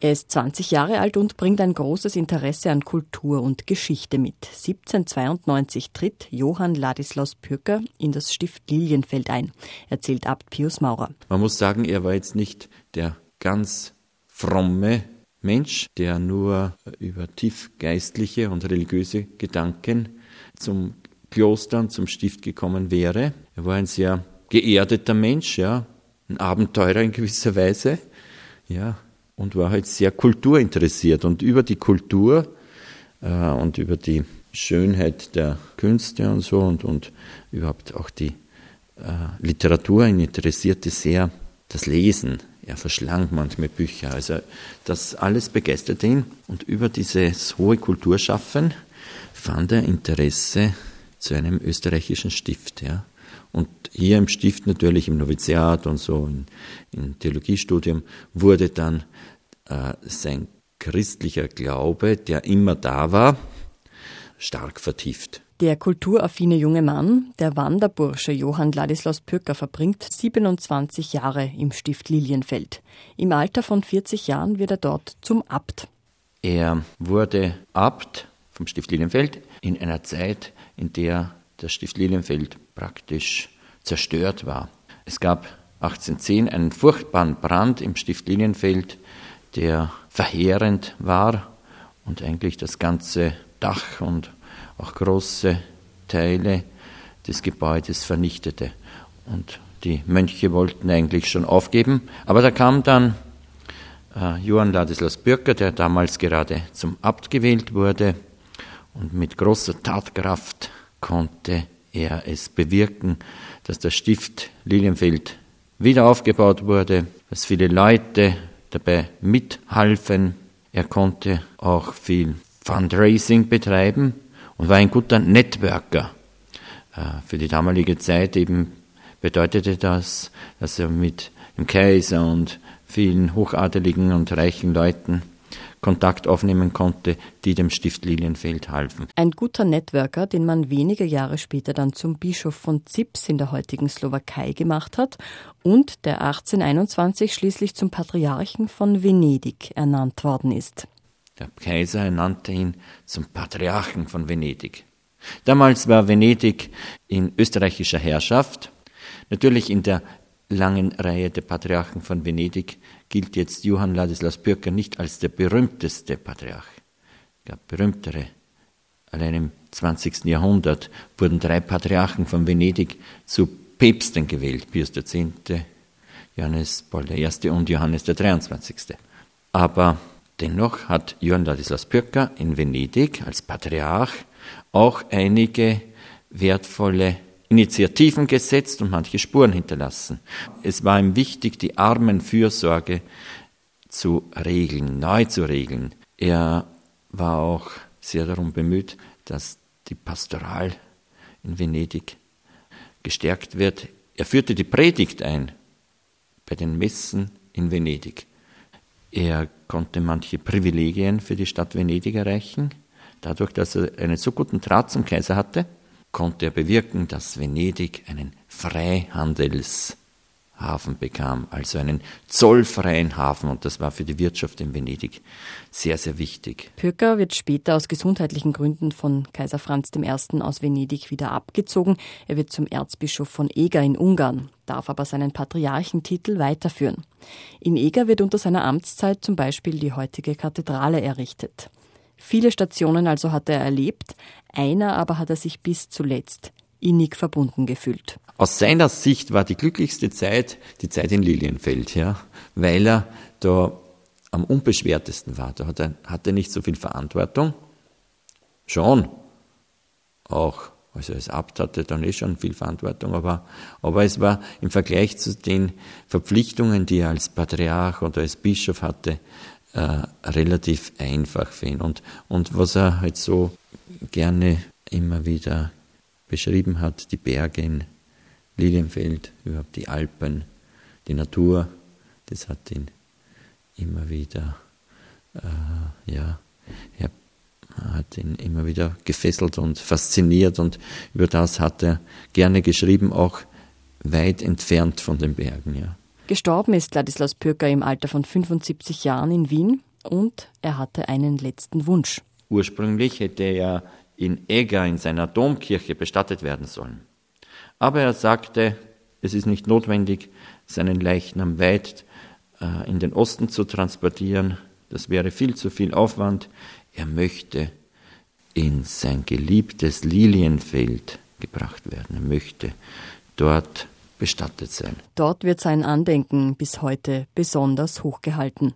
Er ist 20 Jahre alt und bringt ein großes Interesse an Kultur und Geschichte mit. 1792 tritt Johann Ladislaus Pürker in das Stift Lilienfeld ein, erzählt Abt Pius Maurer. Man muss sagen, er war jetzt nicht der ganz fromme Mensch, der nur über tiefgeistliche und religiöse Gedanken zum Kloster und zum Stift gekommen wäre. Er war ein sehr geerdeter Mensch, ja, ein Abenteurer in gewisser Weise, ja, und war halt sehr kulturinteressiert. Und über die Kultur äh, und über die Schönheit der Künste und so und, und überhaupt auch die äh, Literatur interessierte sehr das Lesen. Er verschlang manchmal Bücher. Also das alles begeisterte ihn. Und über dieses hohe Kulturschaffen fand er Interesse zu einem österreichischen Stift. Ja. Und hier im Stift natürlich, im Noviziat und so, im Theologiestudium, wurde dann äh, sein christlicher Glaube, der immer da war, stark vertieft. Der kulturaffine junge Mann, der Wanderbursche Johann Ladislaus Pöcker, verbringt 27 Jahre im Stift Lilienfeld. Im Alter von 40 Jahren wird er dort zum Abt. Er wurde Abt vom Stift Lilienfeld in einer Zeit, in der das Stift Lilienfeld praktisch zerstört war. Es gab 1810 einen furchtbaren Brand im Stift Lilienfeld, der verheerend war und eigentlich das ganze Dach und auch große Teile des Gebäudes vernichtete. Und die Mönche wollten eigentlich schon aufgeben, aber da kam dann äh, Johann Ladislaus Bürger, der damals gerade zum Abt gewählt wurde, und mit großer Tatkraft konnte er es bewirken, dass das Stift Lilienfeld wieder aufgebaut wurde, dass viele Leute dabei mithalfen. Er konnte auch viel Fundraising betreiben und war ein guter Networker. Äh, für die damalige Zeit eben bedeutete das, dass er mit dem Kaiser und vielen hochadeligen und reichen Leuten Kontakt aufnehmen konnte, die dem Stift Lilienfeld halfen. Ein guter Networker, den man wenige Jahre später dann zum Bischof von Zips in der heutigen Slowakei gemacht hat und der 1821 schließlich zum Patriarchen von Venedig ernannt worden ist. Der Kaiser ernannte ihn zum Patriarchen von Venedig. Damals war Venedig in österreichischer Herrschaft. Natürlich in der langen Reihe der Patriarchen von Venedig gilt jetzt Johann Ladislaus Bürger nicht als der berühmteste Patriarch. Es gab berühmtere. Allein im 20. Jahrhundert wurden drei Patriarchen von Venedig zu Päpsten gewählt. Pius X., Johannes Paul I. und Johannes der 23. Aber dennoch hat Johann Ladislaus Bürger in Venedig als Patriarch auch einige wertvolle Initiativen gesetzt und manche Spuren hinterlassen. Es war ihm wichtig, die Armenfürsorge zu regeln, neu zu regeln. Er war auch sehr darum bemüht, dass die Pastoral in Venedig gestärkt wird. Er führte die Predigt ein bei den Messen in Venedig. Er konnte manche Privilegien für die Stadt Venedig erreichen, dadurch, dass er einen so guten Draht zum Kaiser hatte konnte er bewirken, dass Venedig einen Freihandelshafen bekam, also einen zollfreien Hafen. Und das war für die Wirtschaft in Venedig sehr, sehr wichtig. Pürker wird später aus gesundheitlichen Gründen von Kaiser Franz I. aus Venedig wieder abgezogen. Er wird zum Erzbischof von Eger in Ungarn, darf aber seinen Patriarchentitel weiterführen. In Eger wird unter seiner Amtszeit zum Beispiel die heutige Kathedrale errichtet. Viele Stationen also hat er erlebt, einer aber hat er sich bis zuletzt innig verbunden gefühlt. Aus seiner Sicht war die glücklichste Zeit die Zeit in Lilienfeld, ja, weil er da am unbeschwertesten war. Da hat er, hat er nicht so viel Verantwortung. Schon. Auch, also als Abt hatte er dann eh schon viel Verantwortung, aber, aber es war im Vergleich zu den Verpflichtungen, die er als Patriarch oder als Bischof hatte, äh, relativ einfach für ihn. Und, und was er halt so gerne immer wieder beschrieben hat, die Berge in Lilienfeld, überhaupt die Alpen, die Natur, das hat ihn immer wieder, äh, ja, er hat ihn immer wieder gefesselt und fasziniert und über das hat er gerne geschrieben, auch weit entfernt von den Bergen, ja. Gestorben ist Ladislaus Pürker im Alter von 75 Jahren in Wien. und er hatte einen letzten Wunsch. Ursprünglich hätte er in Eger in seiner Domkirche bestattet werden sollen. Aber er sagte, es ist nicht notwendig, seinen Leichnam weit äh, in den Osten zu transportieren. Das wäre viel zu viel Aufwand. Er möchte in sein geliebtes Lilienfeld gebracht werden. Er möchte dort bestattet sein. Dort wird sein Andenken bis heute besonders hochgehalten.